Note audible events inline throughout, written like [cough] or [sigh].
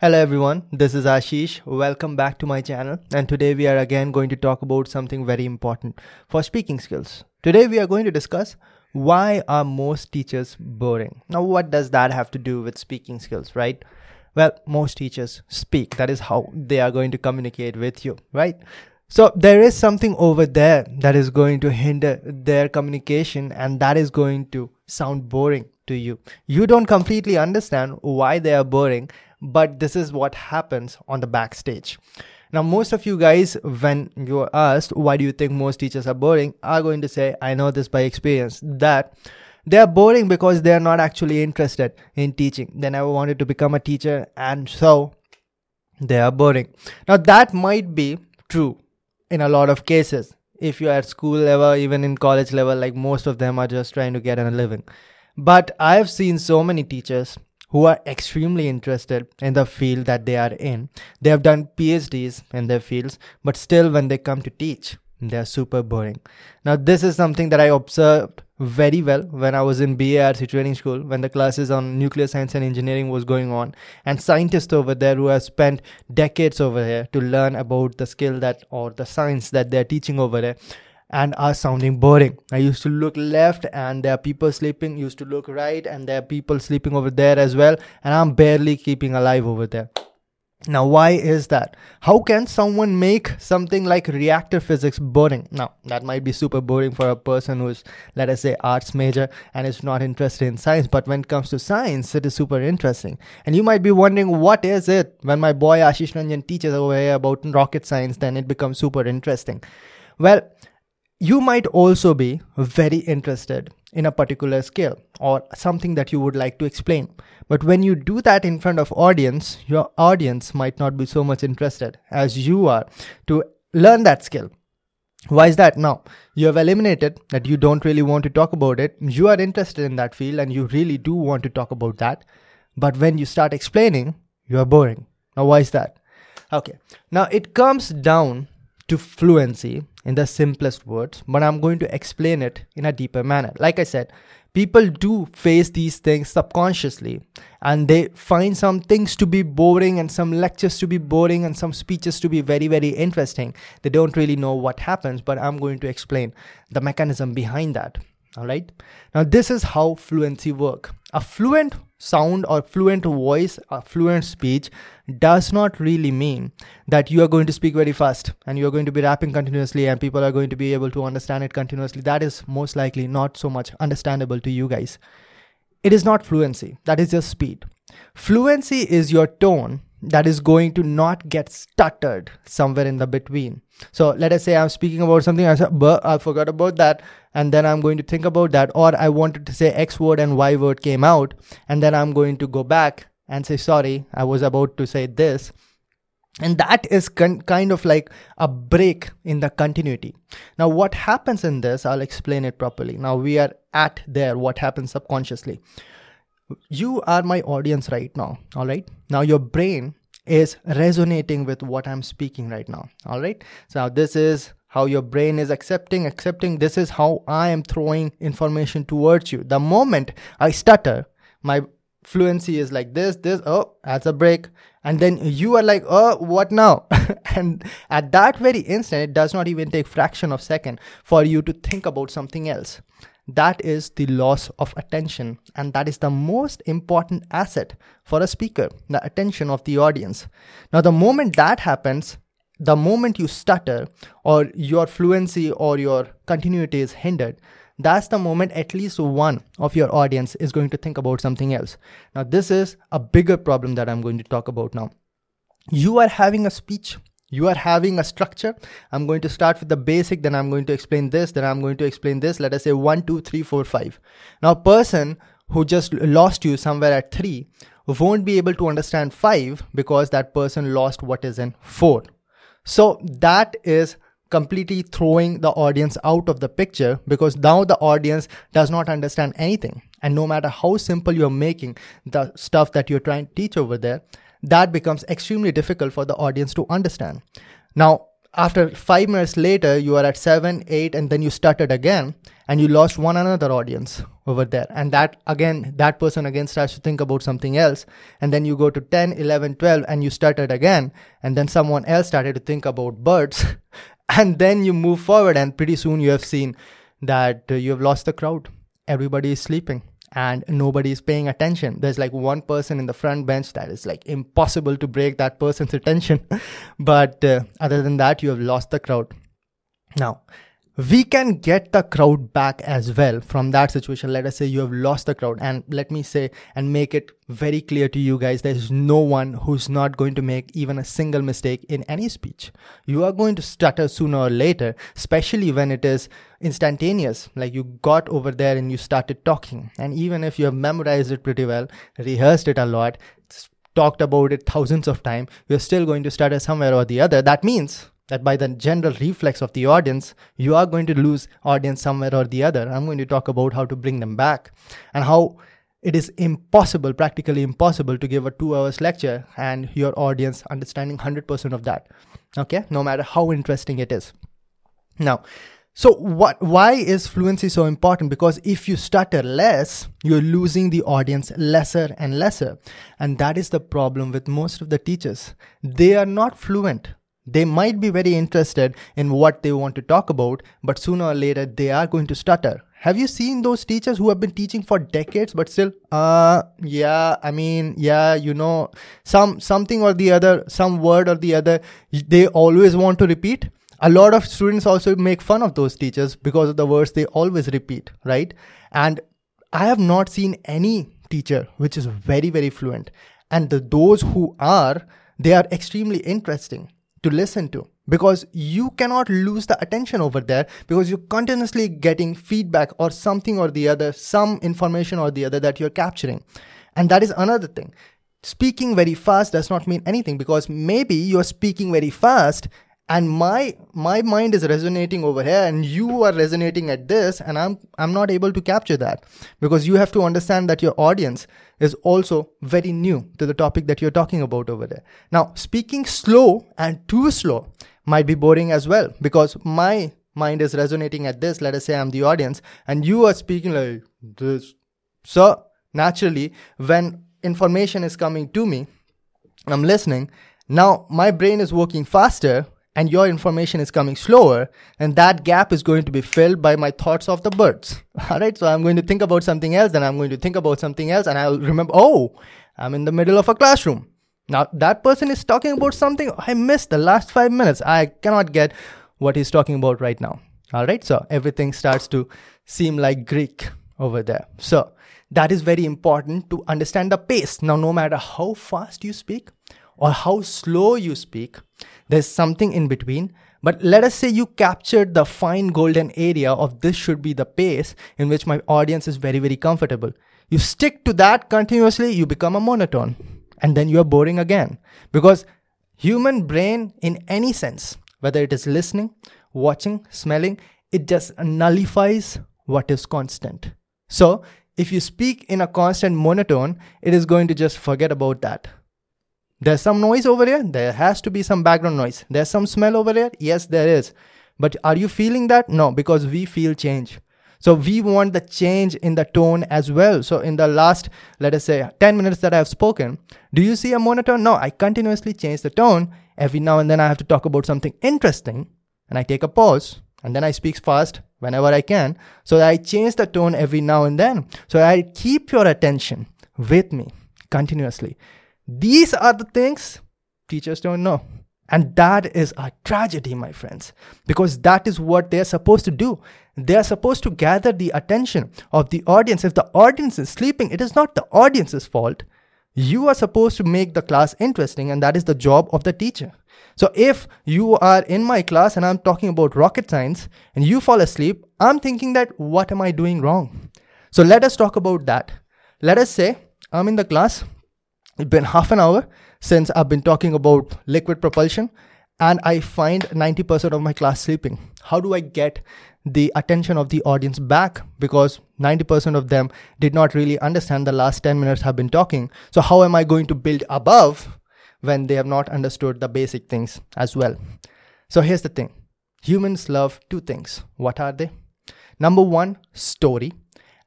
Hello everyone, this is Ashish. Welcome back to my channel and today we are again going to talk about something very important for speaking skills. Today we are going to discuss why are most teachers boring? Now what does that have to do with speaking skills, right? Well, most teachers speak. That is how they are going to communicate with you, right? So there is something over there that is going to hinder their communication and that is going to sound boring to you. You don't completely understand why they are boring but this is what happens on the backstage. Now, most of you guys, when you're asked, why do you think most teachers are boring, are going to say, I know this by experience, that they are boring because they are not actually interested in teaching. They never wanted to become a teacher, and so they are boring. Now, that might be true in a lot of cases. If you're at school level, even in college level, like most of them are just trying to get a living. But I've seen so many teachers who are extremely interested in the field that they are in. They have done PhDs in their fields, but still, when they come to teach, they are super boring. Now, this is something that I observed very well when I was in BARC training school, when the classes on nuclear science and engineering was going on, and scientists over there who have spent decades over here to learn about the skill that or the science that they're teaching over there and are sounding boring. I used to look left and there are people sleeping, used to look right and there are people sleeping over there as well, and I'm barely keeping alive over there. Now, why is that? How can someone make something like reactor physics boring? Now, that might be super boring for a person who's, let us say, arts major and is not interested in science. But when it comes to science, it is super interesting. And you might be wondering, what is it? When my boy Ashish Ranjan teaches over here about rocket science, then it becomes super interesting. Well, you might also be very interested in a particular skill or something that you would like to explain. But when you do that in front of audience, your audience might not be so much interested as you are to learn that skill. Why is that? Now, you have eliminated that you don't really want to talk about it. You are interested in that field and you really do want to talk about that. But when you start explaining, you are boring. Now, why is that? Okay. Now, it comes down to fluency in the simplest words, but I'm going to explain it in a deeper manner. Like I said, people do face these things subconsciously and they find some things to be boring and some lectures to be boring and some speeches to be very, very interesting. They don't really know what happens, but I'm going to explain the mechanism behind that. All right. Now, this is how fluency work. A fluent sound or fluent voice, a fluent speech does not really mean that you are going to speak very fast and you're going to be rapping continuously and people are going to be able to understand it continuously. That is most likely not so much understandable to you guys. It is not fluency, that is just speed. Fluency is your tone that is going to not get stuttered somewhere in the between. So let us say I'm speaking about something, I said, but I forgot about that, and then I'm going to think about that, or I wanted to say X word and Y word came out, and then I'm going to go back and say, sorry, I was about to say this. And that is con- kind of like a break in the continuity. Now, what happens in this, I'll explain it properly. Now, we are at there, what happens subconsciously you are my audience right now all right now your brain is resonating with what i'm speaking right now all right so this is how your brain is accepting accepting. This is how i am throwing information towards you. The moment i stutter my fluency is like this this oh that's a break. And then you are like oh what now? [laughs] And at that very instant it does not even take fraction of second for you to think about something else that is the loss of attention and that is the most important asset for a speaker the attention of the audience. Now the moment that happens the moment you stutter or your fluency or your continuity is hindered that's the moment at least one of your audience is going to think about something else. Now this is a bigger problem that i'm going to talk about now. You are having a speech you are having a structure. I'm going to start with the basic then i'm going to explain this then i'm going to explain this. Let us say one two three four five. Now person who just lost you somewhere at three won't be able to understand five because that person lost what is in four. So that is completely throwing the audience out of the picture because now the audience does not understand anything. And no matter how simple you're making the stuff that you're trying to teach over there that becomes extremely difficult for the audience to understand. Now, after five minutes later, you are at seven, eight, and then you started again and you lost one another audience over there. And that again, that person again starts to think about something else. And then you go to 10, 11, 12, and you started again. And then someone else started to think about birds. [laughs] and then you move forward, and pretty soon you have seen that uh, you have lost the crowd. Everybody is sleeping and nobody is paying attention. There's like one person in the front bench that is like impossible to break that person's [laughs] attention. but uh, other than that, you have lost the crowd. Now, we can get the crowd back as well from that situation. Let us say you have lost the crowd, and let me say and make it very clear to you guys there's no one who's not going to make even a single mistake in any speech. You are going to stutter sooner or later, especially when it is instantaneous. Like you got over there and you started talking, and even if you have memorized it pretty well, rehearsed it a lot, talked about it thousands of times, you're still going to stutter somewhere or the other. That means that by the general reflex of the audience, you are going to lose audience somewhere or the other. I'm going to talk about how to bring them back and how it is impossible, practically impossible to give a two hours lecture and your audience understanding 100% of that. Okay, no matter how interesting it is. Now, so what why is fluency so important? Because if you stutter less, you're losing the audience lesser and lesser. And that is the problem with most of the teachers. They are not fluent they might be very interested in what they want to talk about, but sooner or later they are going to stutter. Have you seen those teachers who have been teaching for decades but still uh yeah, I mean, yeah, you know, some something or the other, some word or the other they always want to repeat? A lot of students also make fun of those teachers because of the words they always repeat, right? And I have not seen any teacher which is very very fluent and the, those who are they are extremely interesting to listen to because you cannot lose the attention over there because you're continuously getting feedback or something or the other, some information or the other that you're capturing. And that is another thing. Speaking very fast does not mean anything because maybe you're speaking very fast and my my mind is resonating over here and you are resonating at this and i'm i'm not able to capture that because you have to understand that your audience is also very new to the topic that you're talking about over there. Now speaking slow and too slow might be boring as well because my mind is resonating at this. Let us say i'm the audience and you are speaking like this. So naturally when information is coming to me i'm listening. Now my brain is working faster and your information is coming slower, and that gap is going to be filled by my thoughts of the birds. [laughs] All right, so I'm going to think about something else, then I'm going to think about something else, and I'll remember, oh, I'm in the middle of a classroom. Now, that person is talking about something I missed the last five minutes. I cannot get what he's talking about right now. All right, so everything starts to seem like Greek over there. So, that is very important to understand the pace. Now, no matter how fast you speak or how slow you speak, there's something in between. But let us say you captured the fine golden area of this should be the pace in which my audience is very, very comfortable. You stick to that continuously, you become a monotone. And then you are boring again. Because human brain, in any sense, whether it is listening, watching, smelling, it just nullifies what is constant. So if you speak in a constant monotone, it is going to just forget about that. There's some noise over here. There has to be some background noise. There's some smell over here. Yes, there is. But are you feeling that? No, because we feel change. So we want the change in the tone as well. So in the last, let us say, 10 minutes that I have spoken, do you see a monotone? No, I continuously change the tone. Every now and then I have to talk about something interesting and I take a pause and then I speak fast whenever I can. So I change the tone every now and then. So I keep your attention with me continuously. These are the things teachers don't know. And that is a tragedy, my friends, because that is what they're supposed to do. They're supposed to gather the attention of the audience. If the audience is sleeping, it is not the audience's fault. You are supposed to make the class interesting, and that is the job of the teacher. So if you are in my class and I'm talking about rocket science and you fall asleep, I'm thinking that what am I doing wrong? So let us talk about that. Let us say I'm in the class it's been half an hour since I've been talking about liquid propulsion, and I find 90% of my class sleeping. How do I get the attention of the audience back? Because 90% of them did not really understand the last 10 minutes I've been talking. So, how am I going to build above when they have not understood the basic things as well? So here's the thing humans love two things. What are they? Number one, story.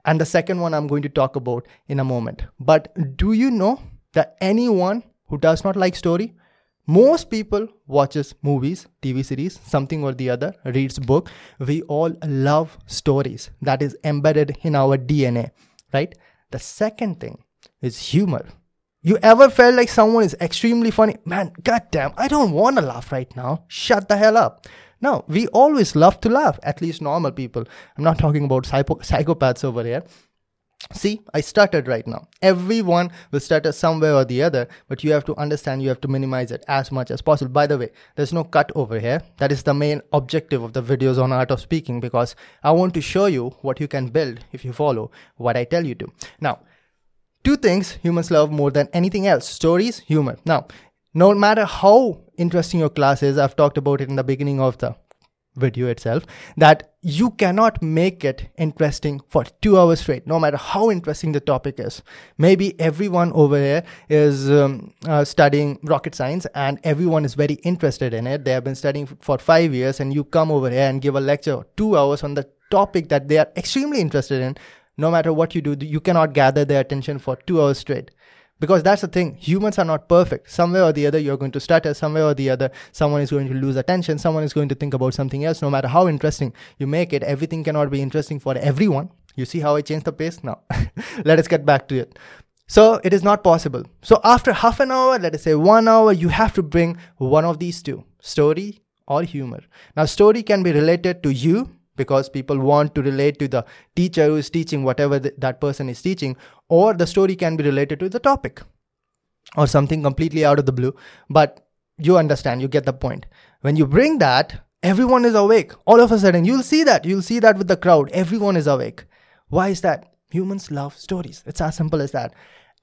And the second one I'm going to talk about in a moment. But do you know that anyone who does not like story most people watches movies tv series something or the other reads book. We all love stories. That is embedded in our dna right? The second thing is humor. You ever felt like someone is extremely funny? Man goddamn i don't want to laugh right now. Shut the hell up. No we always love to laugh at least normal people. I'm not talking about psycho- psychopaths over here See, I started right now. Everyone will stutter somewhere or the other, but you have to understand you have to minimize it as much as possible. By the way, there's no cut over here. That is the main objective of the videos on art of speaking because I want to show you what you can build if you follow what I tell you to. Now, two things humans love more than anything else stories, humor. Now, no matter how interesting your class is, I've talked about it in the beginning of the video itself that you cannot make it interesting for two hours straight no matter how interesting the topic is. Maybe everyone over here is um, uh, studying rocket science and everyone is very interested in it. They have been studying for five years and you come over here and give a lecture two hours on the topic that they are extremely interested in. No matter what you do you cannot gather their attention for two hours straight because that's the thing humans are not perfect. Somewhere or the other you're going to stutter. Somewhere or the other someone is going to lose attention. Someone is going to think about something else. No matter how interesting you make it everything cannot be interesting for everyone. You see how i changed the pace? Now [laughs] let us get back to it. So it is not possible. So after half an hour let us say one hour you have to bring one of these two. Story or humor. Now story can be related to you because people want to relate to the teacher who is teaching whatever th- that person is teaching, or the story can be related to the topic or something completely out of the blue. But you understand, you get the point. When you bring that, everyone is awake. All of a sudden, you'll see that. You'll see that with the crowd. Everyone is awake. Why is that? Humans love stories. It's as simple as that.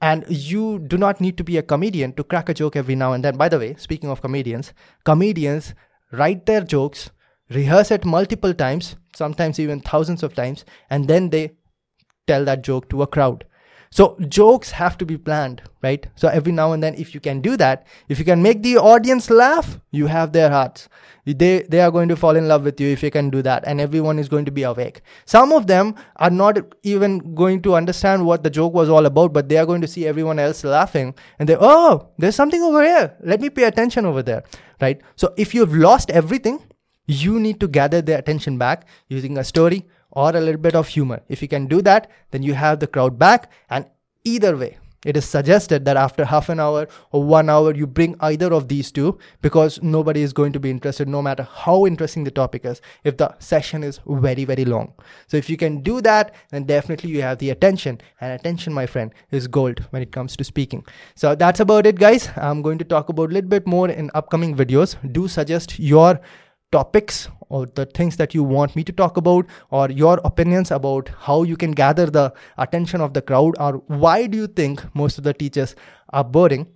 And you do not need to be a comedian to crack a joke every now and then. By the way, speaking of comedians, comedians write their jokes rehearse it multiple times, sometimes even thousands of times, and then they tell that joke to a crowd. So jokes have to be planned, right? So every now and then, if you can do that, if you can make the audience laugh, you have their hearts. They, they are going to fall in love with you if you can do that, and everyone is going to be awake. Some of them are not even going to understand what the joke was all about, but they are going to see everyone else laughing, and they, oh, there's something over here. Let me pay attention over there, right? So if you've lost everything, you need to gather their attention back using a story or a little bit of humor. If you can do that, then you have the crowd back. And either way, it is suggested that after half an hour or one hour, you bring either of these two because nobody is going to be interested, no matter how interesting the topic is, if the session is very, very long. So, if you can do that, then definitely you have the attention. And attention, my friend, is gold when it comes to speaking. So, that's about it, guys. I'm going to talk about a little bit more in upcoming videos. Do suggest your topics or the things that you want me to talk about or your opinions about how you can gather the attention of the crowd or why do you think most of the teachers are boring.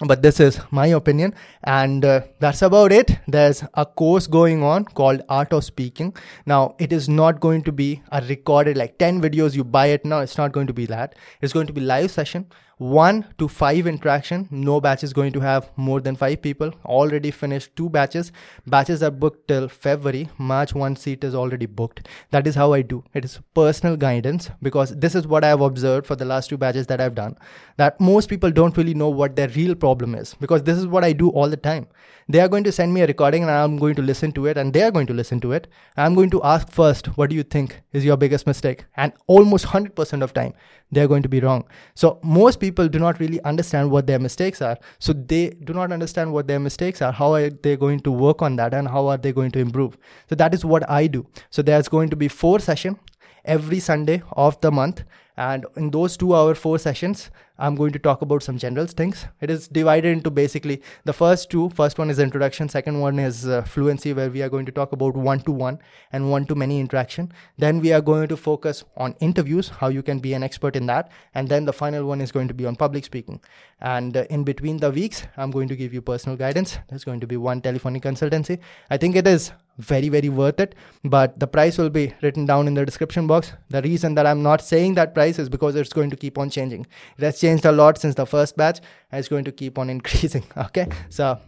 But this is my opinion and uh, that's about it. There's a course going on called art of speaking. Now it is not going to be a recorded like 10 videos you buy it. Now it's not going to be that. It's going to be live session one to five interaction. No batch is going to have more than five people. Already finished two batches. Batches are booked till february. March one seat is already booked. That is how i do. It is personal guidance because this is what i have observed for the last two batches that i've done that most people don't really know what their real problem is because this is what i do all the time. They are going to send me a recording and i'm going to listen to it and they are going to listen to it. I'm going to ask first what do you think is your biggest mistake? And almost 100% of time they're going to be wrong. So most people do not really understand what their mistakes are. So they do not understand what their mistakes are. How are they going to work on that and how are they going to improve? So that is what i do. So there's going to be four session every sunday of the month. And in those two hour four sessions I'm going to talk about some general things. It is divided into basically the first two. First one is introduction. Second one is uh, fluency, where we are going to talk about one to one and one to many interaction. Then we are going to focus on interviews, how you can be an expert in that. And then the final one is going to be on public speaking. And uh, in between the weeks, I'm going to give you personal guidance. There's going to be one telephonic consultancy. I think it is very very worth it but the price will be written down in the description box the reason that i'm not saying that price is because it's going to keep on changing it changed a lot since the first batch and it's going to keep on [laughs] increasing okay? So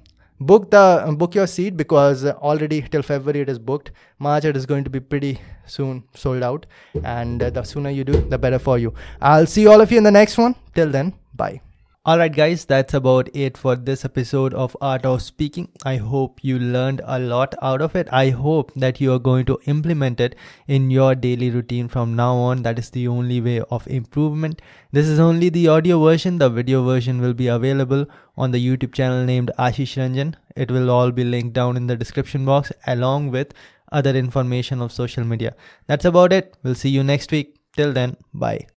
book the book your seat because already till february it is booked. March it is going to be pretty soon sold out and the sooner you do the better for you. I'll see all of you in the next one. Till then bye Alright, guys, that's about it for this episode of Art of Speaking. I hope you learned a lot out of it. I hope that you are going to implement it in your daily routine from now on. That is the only way of improvement. This is only the audio version, the video version will be available on the YouTube channel named Ashish Ranjan. It will all be linked down in the description box along with other information of social media. That's about it. We'll see you next week. Till then, bye.